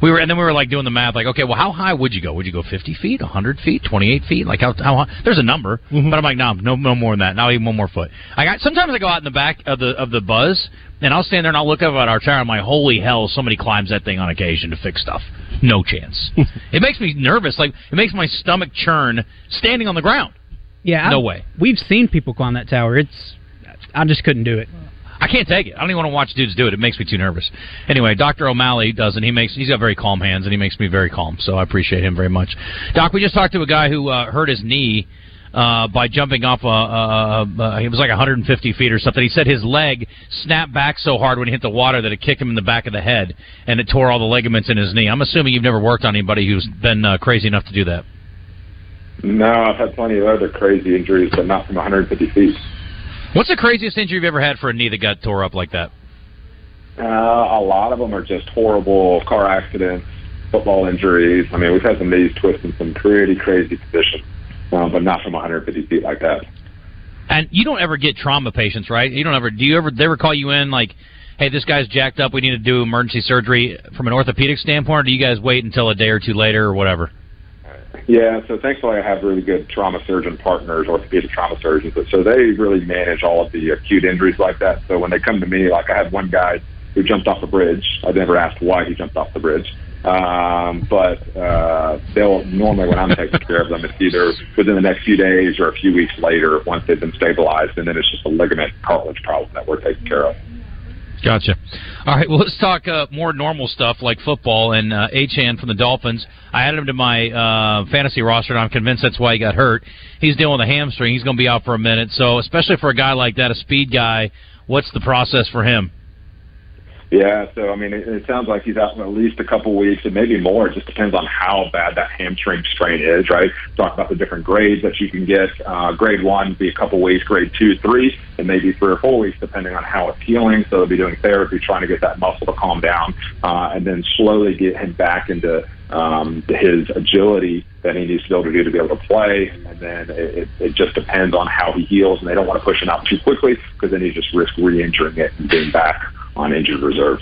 we were, and then we were like doing the math, like, okay, well, how high would you go? Would you go 50 feet, 100 feet, 28 feet? Like how how high? There's a number, mm-hmm. but I'm like, no, no, no more than that. Not even one more foot. I got sometimes I go out in the back of the of the buzz, and I'll stand there and I'll look up at our tower. I'm like, holy hell, somebody climbs that thing on occasion to fix stuff. No chance. it makes me nervous. Like it makes my stomach churn standing on the ground. Yeah, No I- way. We've seen people climb that tower. It's I just couldn't do it. I can't take it. I don't even want to watch dudes do it. It makes me too nervous. Anyway, Dr. O'Malley does, and he makes he's got very calm hands, and he makes me very calm. So I appreciate him very much. Doc, we just talked to a guy who uh, hurt his knee uh, by jumping off a, a, a, a it was like 150 feet or something. He said his leg snapped back so hard when he hit the water that it kicked him in the back of the head, and it tore all the ligaments in his knee. I'm assuming you've never worked on anybody who's been uh, crazy enough to do that. No, I've had plenty of other crazy injuries, but not from 150 feet. What's the craziest injury you've ever had for a knee that got tore up like that? Uh, a lot of them are just horrible car accidents, football injuries. I mean, we've had some knees twist in some pretty crazy positions, um, but not from 150 feet like that. And you don't ever get trauma patients, right? You don't ever. Do you ever? They ever call you in like, "Hey, this guy's jacked up. We need to do emergency surgery." From an orthopedic standpoint, or do you guys wait until a day or two later, or whatever? Yeah, so thankfully I have really good trauma surgeon partners, orthopedic trauma surgeons. So they really manage all of the acute injuries like that. So when they come to me, like I had one guy who jumped off a bridge. I never asked why he jumped off the bridge. Um, but uh, they'll normally when I'm taking care of them, it's either within the next few days or a few weeks later once they've been stabilized, and then it's just a ligament cartilage problem that we're taking care of. Gotcha. All right, well, let's talk uh, more normal stuff like football. And uh, Achane from the Dolphins, I added him to my uh, fantasy roster, and I'm convinced that's why he got hurt. He's dealing with a hamstring. He's going to be out for a minute. So, especially for a guy like that, a speed guy, what's the process for him? Yeah, so I mean, it, it sounds like he's out for at least a couple weeks, and maybe more. It just depends on how bad that hamstring strain is, right? Talk about the different grades that you can get. Uh, grade one be a couple weeks, grade two, three, and maybe three or four weeks, depending on how it's healing. So they'll be doing therapy, trying to get that muscle to calm down, uh, and then slowly get him back into um, his agility that he needs to be able to do to be able to play. And then it, it, it just depends on how he heals, and they don't want to push him out too quickly because then you just risk re-injuring it and being back on injured reserve.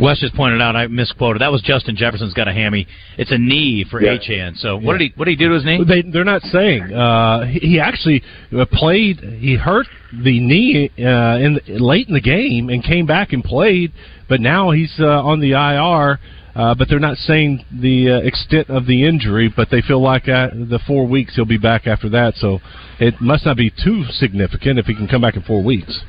Wes just pointed out I misquoted. That was Justin Jefferson's got a hammy. It's a knee for Yeah. Achane. So what did he what did he do to his knee? They they're not saying. Uh, he, he actually uh, played. He hurt the knee uh, in late in the game and came back and played, but now he's uh, on the IR. Uh, but they're not saying the uh, extent of the injury. But they feel like uh, the four weeks he'll be back after that. So it must not be too significant if he can come back in four weeks.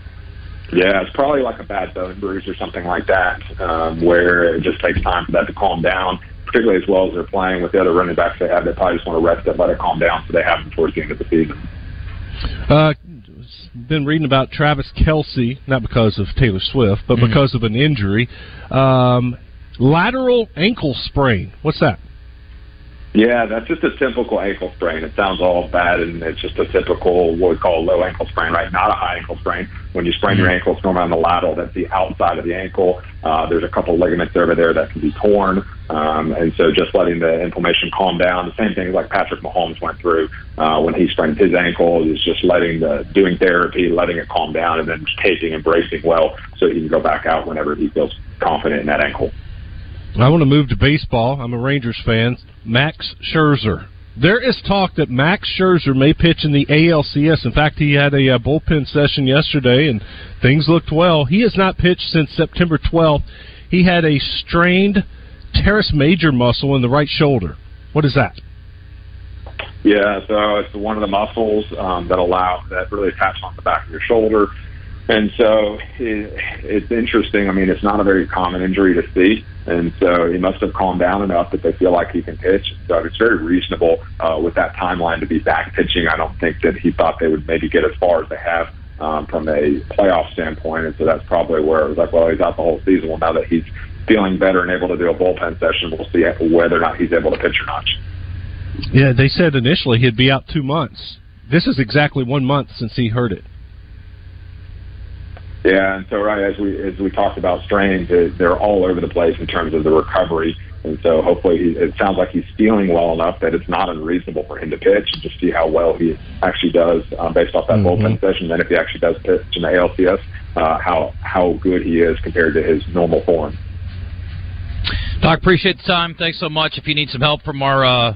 Yeah, it's probably like a bad bone bruise or something like that, um, where it just takes time for that to calm down. Particularly as well as they're playing with the other running backs they have, they probably just want to rest it, let it calm down, so they have them towards the end of the season. Uh, been reading about Travis Kelce, not because of Taylor Swift, but because of an injury. Um, lateral ankle sprain. What's that? Yeah, that's just a typical ankle sprain. It sounds all bad, and it's just a typical what we call a low ankle sprain, right? Not a high ankle sprain. When you sprain your ankle, it's normally on the lateral. That's the outside of the ankle. Uh, there's a couple ligaments over there that can be torn, um, and so just letting the inflammation calm down. The same thing like Patrick Mahomes went through uh, when he sprained his ankle is just letting the doing therapy, letting it calm down, and then taping and bracing well so he can go back out whenever he feels confident in that ankle. I want to move to baseball. I'm a Rangers fan. Max Scherzer. There is talk that Max Scherzer may pitch in the ALCS. In fact, he had a uh, bullpen session yesterday, and things looked well. He has not pitched since September 12th. He had a strained teres major muscle in the right shoulder. What is that? Yeah, so it's one of the muscles um, that allow that really attach on the back of your shoulder. And so it, it's interesting. I mean, it's not a very common injury to see. And so he must have calmed down enough that they feel like he can pitch. So it's very reasonable uh, with that timeline to be back pitching. I don't think that he thought they would maybe get as far as they have um, from a playoff standpoint. And so that's probably where it was like, well, he's out the whole season. Well, now that he's feeling better and able to do a bullpen session, we'll see whether or not he's able to pitch or not. Yeah, they said initially he'd be out two months. This is exactly one month since he hurt it. Yeah, and so right as we as we talked about strains, they're all over the place in terms of the recovery. And so hopefully he, it sounds like he's feeling well enough that it's not unreasonable for him to pitch and just see how well he actually does um, based off that mm-hmm. bullpen session. Then if he actually does pitch in the ALCS, uh, how how good he is compared to his normal form. Doc, appreciate the time. Thanks so much. If you need some help from our uh,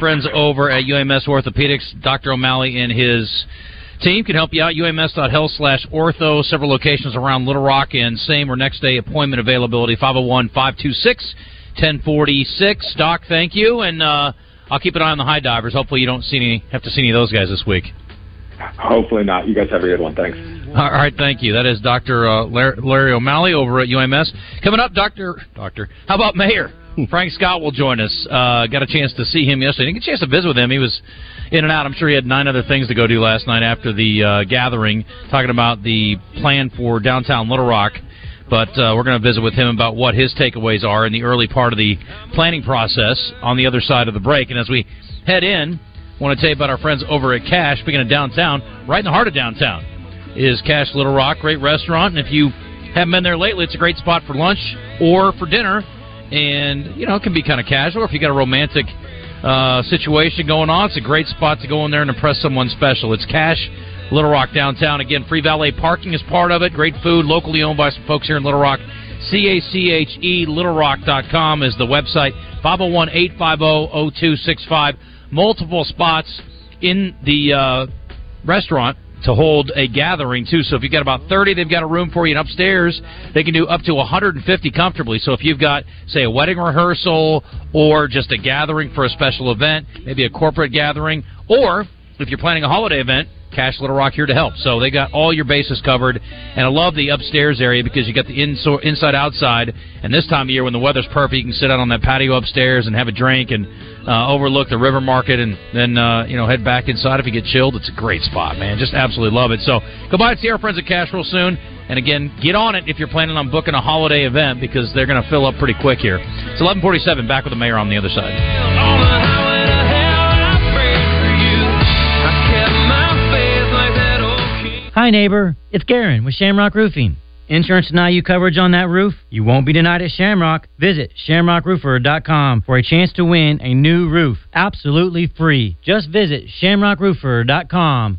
friends over at UAMS Orthopedics, Dr. O'Malley and his team can help you out. UAMS.health slash ortho. Several locations around Little Rock and same or next day appointment availability 501 526 1046. Doc, thank you. And uh, I'll keep an eye on the high divers. Hopefully, you don't see any, have to see any of those guys this week. Hopefully not. You guys have a good one. Thanks. All right, thank you. That is Dr. Uh, Larry O'Malley over at UMS. Coming up, Doctor. Doctor. How about Mayor? Frank Scott will join us. Uh, got a chance to see him yesterday. Didn't get a chance to visit with him. He was in and out. I'm sure he had nine other things to go do last night after the uh, gathering, talking about the plan for downtown Little Rock. But uh, we're going to visit with him about what his takeaways are in the early part of the planning process on the other side of the break. And as we head in, I want to tell you about our friends over at Cache. Speaking of downtown, right in the heart of downtown is Cache Little Rock, great restaurant. And if you haven't been there lately, it's a great spot for lunch or for dinner. And, you know, it can be kind of casual. If you got a romantic uh, situation going on, it's a great spot to go in there and impress someone special. It's Cache, Little Rock downtown. Again, free valet parking is part of it. Great food, locally owned by some folks here in Little Rock. C A C H E, littlerock.com is the website. 501 850 0265. Multiple spots in the uh, restaurant to hold a gathering too. So if you've got about 30, they've got a room for you. And upstairs, they can do up to 150 comfortably. So if you've got, say, a wedding rehearsal or just a gathering for a special event, maybe a corporate gathering, or if you're planning a holiday event, Cache Little Rock here to help. So they got all your bases covered, and I love the upstairs area because you got the inside outside. And this time of year, when the weather's perfect, you can sit out on that patio upstairs and have a drink and uh, overlook the river market, and then uh, you know head back inside if you get chilled. It's a great spot, man. Just absolutely love it. So go by and see our friends at Cache real soon. And again, get on it if you're planning on booking a holiday event because they're going to fill up pretty quick here. It's 11:47. Back with the mayor on the other side. Hi, neighbor. It's Garen with Shamrock Roofing. Insurance deny you coverage on that roof? You won't be denied at Shamrock. Visit shamrockroofer.com for a chance to win a new roof. Absolutely free. Just visit shamrockroofer.com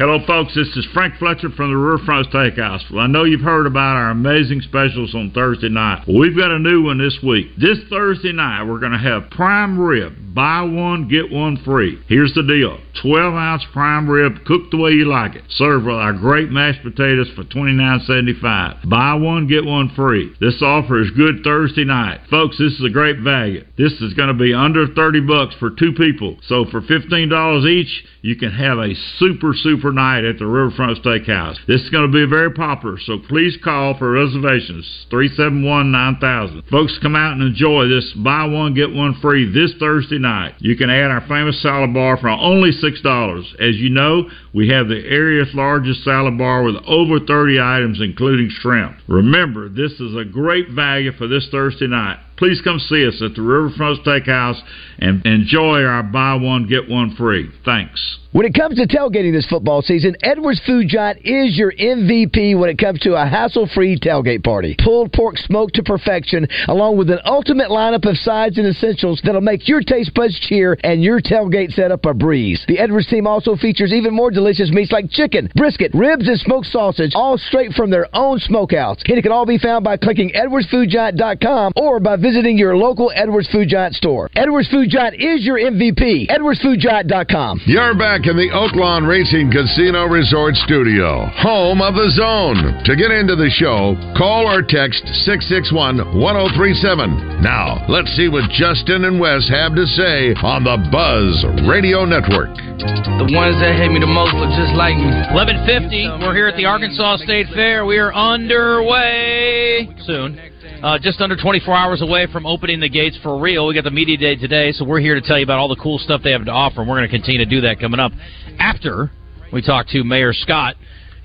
Hello, folks. This is Frank Fletcher from the Riverfront Steakhouse. Well, I know you've heard about our amazing specials on Thursday night. Well, we've got a new one this week. This Thursday night, we're going to have prime rib. Buy one, get one free. Here's the deal 12 ounce prime rib cooked the way you like it. Served with our great mashed potatoes for $29.75. Buy one, get one free. This offer is good Thursday night. Folks, this is a great value. This is going to be under 30 bucks for two people. So for $15 each, you can have a super, super night at the Riverfront Steakhouse. This is going to be very popular, so please call for reservations. 371 9000. Folks, come out and enjoy this buy one, get one free this Thursday night. You can add our famous salad bar for only $6. As you know, we have the area's largest salad bar with over 30 items, including shrimp. Remember, this is a great value for this Thursday night. Please come see us at the Riverfront Steakhouse and enjoy our buy one, get one free. Thanks. When it comes to tailgating this football season, Edwards Food Giant is your MVP when it comes to a hassle-free tailgate party. Pulled pork smoked to perfection, along with an ultimate lineup of sides and essentials that'll make your taste buds cheer and your tailgate setup a breeze. The Edwards team also features even more delicious meats like chicken, brisket, ribs, and smoked sausage, all straight from their own smokehouse. And it can all be found by clicking edwardsfoodgiant.com or by visiting your local Edwards Food Giant store. Edwards Food Giant is your MVP. edwardsfoodgiant.com. You're back in the Oaklawn Racing Casino Resort Studio, home of the zone. To get into the show, call or text 661 1037. Now, let's see what Justin and Wes have to say on the Buzz Radio Network. The ones that hate me the most look just like me. 1150. We're here at the Arkansas State Fair. We are underway soon. Uh, just under 24 hours away from opening the gates for real. We got the media day today, so we're here to tell you about all the cool stuff they have to offer, and we're going to continue to do that coming up after we talk to Mayor Scott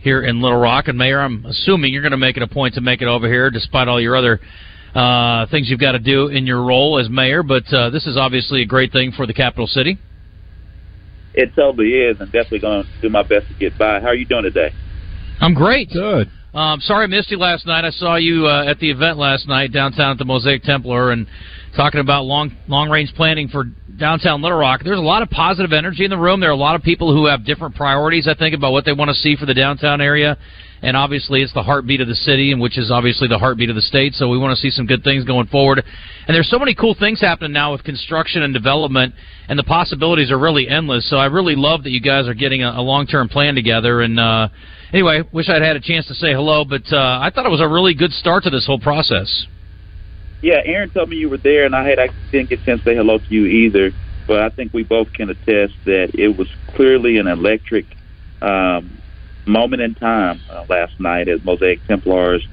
here in Little Rock. And Mayor, I'm assuming you're going to make it a point to make it over here, despite all your other uh, things you've got to do in your role as mayor. But uh, this is obviously a great thing for the capital city. It totally is, and definitely going to do my best to get by. How are you doing today? I'm great. Good. Um, sorry I missed you last night. I saw you uh, at the event last night downtown at the Mosaic Templar and talking about long long range planning for downtown Little Rock. There's a lot of positive energy in the room. There are a lot of people who have different priorities, I think, about what they want to see for the downtown area. And obviously, it's the heartbeat of the city, and which is obviously the heartbeat of the state. So we want to see some good things going forward. And there's so many cool things happening now with construction and development, and the possibilities are really endless. So I really love that you guys are getting a, a long term plan together. And uh, anyway, wish I'd had a chance to say hello, but uh, I thought it was a really good start to this whole process. Yeah, Aaron told me you were there, and I had I didn't get a chance to say hello to you either. But I think we both can attest that it was clearly an electric um, moment in time uh, last night at Mosaic Templars,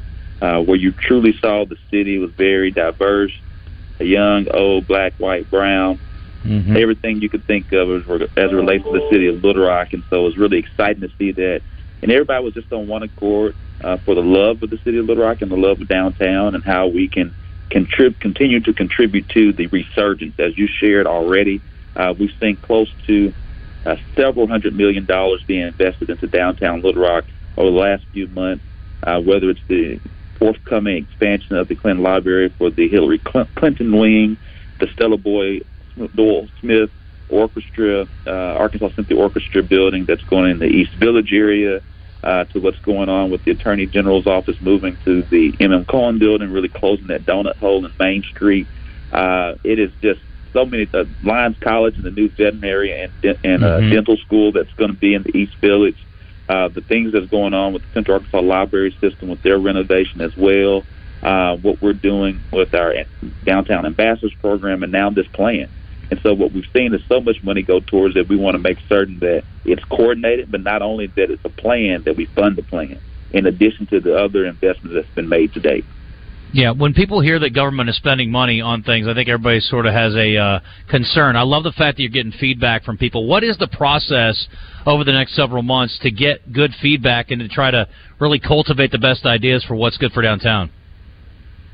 uh, where you truly saw the city was very diverse, young, old, black, white, brown, Mm-hmm. everything you could think of as, as it relates to the city of Little Rock, and so it was really exciting to see that. And everybody was just on one accord uh, for the love of the city of Little Rock and the love of downtown, and how we can contrib- continue to contribute to the resurgence. As you shared already, uh, we've seen close to uh, several hundred million dollars being invested into downtown Little Rock over the last few months, uh, whether it's the forthcoming expansion of the Clinton Library for the Hillary Clinton wing, the Stella Boy Doyle Smith Orchestra, uh, Arkansas Symphony Orchestra building that's going in the East Village area, uh, to what's going on with the Attorney General's office moving to the M.M. Cohn building, really closing that donut hole in Main Street. Uh, it is just so many. The Lions College and the new veterinary and and uh, Mhm. dental school that's going to be in the East Village. Uh, the things that's going on with the Central Arkansas Library System with their renovation as well. Uh, what we're doing with our downtown ambassadors program and now this plan. And so what we've seen is so much money go towards it. We want to make certain that it's coordinated, but not only that it's a plan, that we fund the plan, in addition to the other investments that's been made to date. Yeah, when people hear that government is spending money on things, I think everybody sort of has a uh, concern. I love the fact that you're getting feedback from people. What is the process over the next several months to get good feedback and to try to really cultivate the best ideas for what's good for downtown?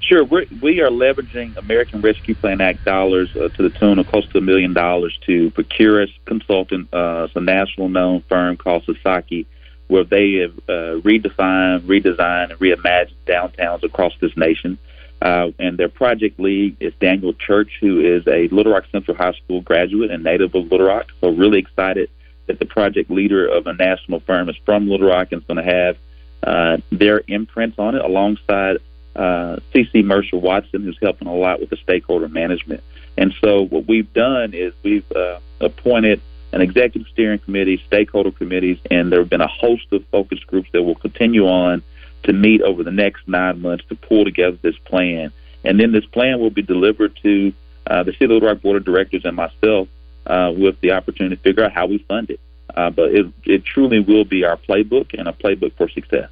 Sure, we're, we are leveraging American Rescue Plan Act dollars uh, to the tune of close to a million dollars to procure a consultant, uh, it's a national known firm called Sasaki, where they have uh, redefined, redesigned, and reimagined downtowns across this nation. Uh, and their project lead is Daniel Church, who is a Little Rock Central High School graduate and native of Little Rock. So, really excited that the project leader of a national firm is from Little Rock and is going to have uh, their imprints on it alongside uh, CC Mercer Watson, who's helping a lot with the stakeholder management. And so, what we've done is we've uh, appointed an executive steering committee, stakeholder committees, and there have been a host of focus groups that will continue on to meet over the next nine months to pull together this plan. And then this plan will be delivered to uh, the City of Little Rock Board of Directors and myself uh, with the opportunity to figure out how we fund it. Uh, but it it truly will be our playbook and a playbook for success.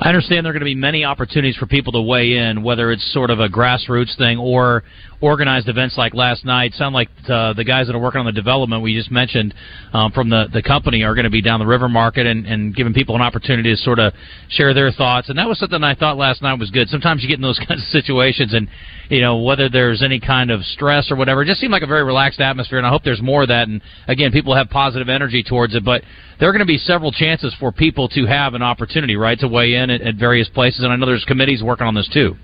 I understand there are going to be many opportunities for people to weigh in, whether it's sort of a grassroots thing or organized events like last night. Sound like uh, the guys that are working on the development we just mentioned um, from the the company are going to be down the river market and, and giving people an opportunity to sort of share their thoughts. And that was something I thought last night was good. Sometimes you get in those kinds of situations, and you know whether there's any kind of stress or whatever, it just seemed like a very relaxed atmosphere. And I hope there's more of that. And again, people have positive energy towards it, but there are going to be several chances for people to have an opportunity, right, to weigh in at, at various places. And I know there's committees working on this too.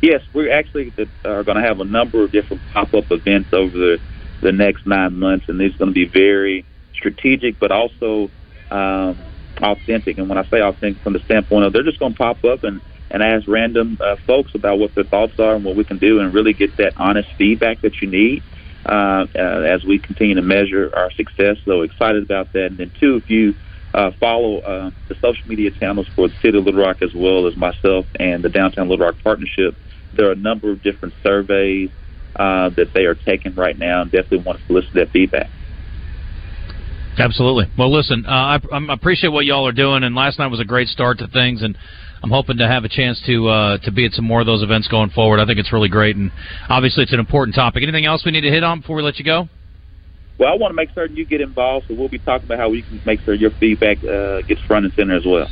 Yes, we're actually are going to have a number of different pop-up events over the the next nine months, and these are going to be very strategic, but also um, authentic. And when I say authentic, from the standpoint of they're just going to pop up and and ask random uh, folks about what their thoughts are and what we can do, and really get that honest feedback that you need uh, uh, as we continue to measure our success. So excited about that. And then two, if you uh, follow uh, the social media channels for the City of Little Rock as well as myself and the Downtown Little Rock Partnership there are a number of different surveys uh, that they are taking right now, and definitely want to solicit that feedback. Absolutely. Well, listen, uh, I, I appreciate what y'all are doing, and last night was a great start to things, and I'm hoping to have a chance to uh, to be at some more of those events going forward. I think it's really great, and obviously it's an important topic. Anything else we need to hit on before we let you go? Well, I want to make certain you get involved, so we'll be talking about how we can make sure your feedback uh, gets front and center as well.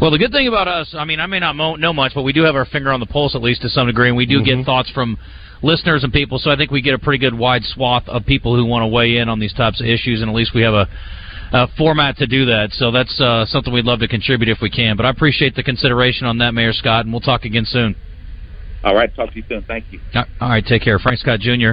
Well, the good thing about us, I mean, I may not know much, but we do have our finger on the pulse at least to some degree, and we do mm-hmm. get thoughts from listeners and people. So I think we get a pretty good wide swath of people who want to weigh in on these types of issues, and at least we have a, a format to do that. So that's uh, something we'd love to contribute if we can. But I appreciate the consideration on that, Mayor Scott, and we'll talk again soon. All right, talk to you soon. Thank you. All right, take care, Frank Scott Jr.,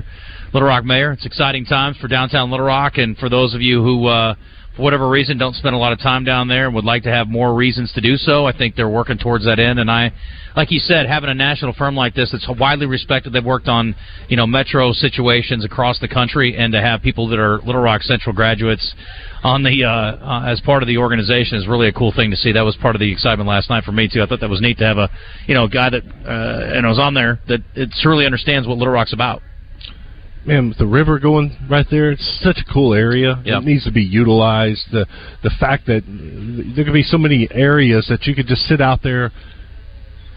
Little Rock Mayor. It's exciting times for downtown Little Rock, and for those of you who. Uh, for whatever reason, don't spend a lot of time down there and would like to have more reasons to do so. I think they're working towards that end. And I, like you said, having a national firm like this that's widely respected, they've worked on, you know, metro situations across the country, and to have people that are Little Rock Central graduates on the uh, uh, as part of the organization is really a cool thing to see. That was part of the excitement last night for me too. I thought that was neat to have a, you know, guy that uh, and was on there that it truly understands what Little Rock's about man, with the river going right there, it's such a cool area. Yep. It needs to be utilized. The the fact that there could be so many areas that you could just sit out there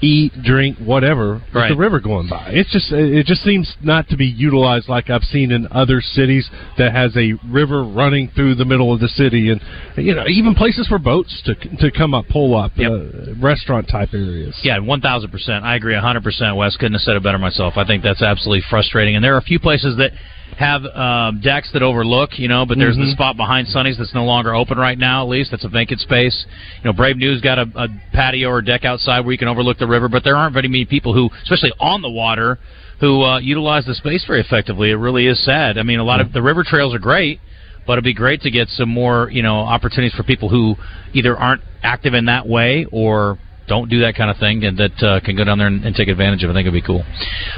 eat, drink, whatever with right. the river going by. It's just it just seems not to be utilized like I've seen in other cities that has a river running through the middle of the city, and you know even places for boats to to come up, pull up, yep. uh, restaurant type areas. Yeah, one thousand percent. I agree, hundred percent. Wes couldn't have said it better myself. I think that's absolutely frustrating, and there are a few places that have um, decks that overlook, you know, but there's mm-hmm. the spot behind Sonny's that's no longer open right now. At least that's a vacant space. You know, Brave New's got a, a patio or deck outside where you can overlook the river, but there aren't very many people who, especially on the water, who uh, utilize the space very effectively. It really is sad. I mean, a lot of the river trails are great, but it'd be great to get some more, you know, opportunities for people who either aren't active in that way or don't do that kind of thing and that uh, can go down there and, and, take advantage of. it. I think it'd be cool.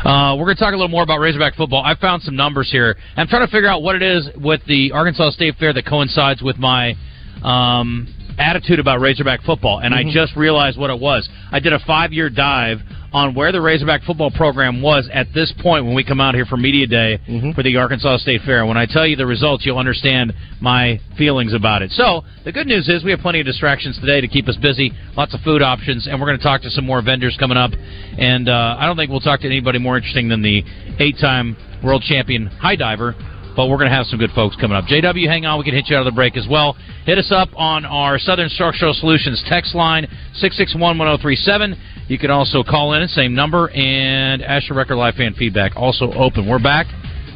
Uh, we're going to talk a little more about Razorback football. I found some numbers here. I'm trying to figure out what it is with the Arkansas State Fair that coincides with my um, attitude about Razorback football, and mm-hmm. I just realized what it was. I did a five year dive on where the Razorback football program was at this point when we come out here for Media Day mm-hmm. for the Arkansas State Fair. When I tell you the results, you'll understand my feelings about it. So, the good news is we have plenty of distractions today to keep us busy, lots of food options, and we're going to talk to some more vendors coming up. And uh, I don't think we'll talk to anybody more interesting than the eight time world champion high diver but we're going to have some good folks coming up. JW, hang on. We can hit you out of the break as well. Hit us up on our Southern Structural Solutions text line, 661 1037. You can also call in, same number, and Asher Record Live fan feedback also open. We're back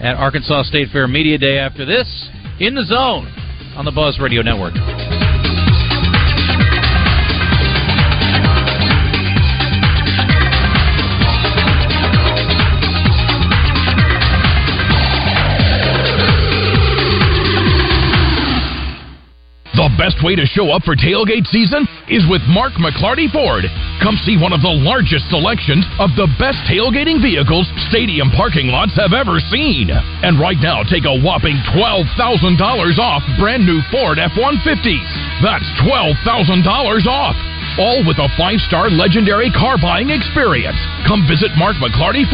at Arkansas State Fair Media Day after this in the zone on the Buzz Radio Network. The best way to show up for tailgate season is with Mark McLarty Ford. Come see one of the largest selections of the best tailgating vehicles stadium parking lots have ever seen. And right now, take a whopping $12,000 off brand new Ford F 150s. That's $12,000 off. All with a five star legendary car buying experience. Come visit Mark McLarty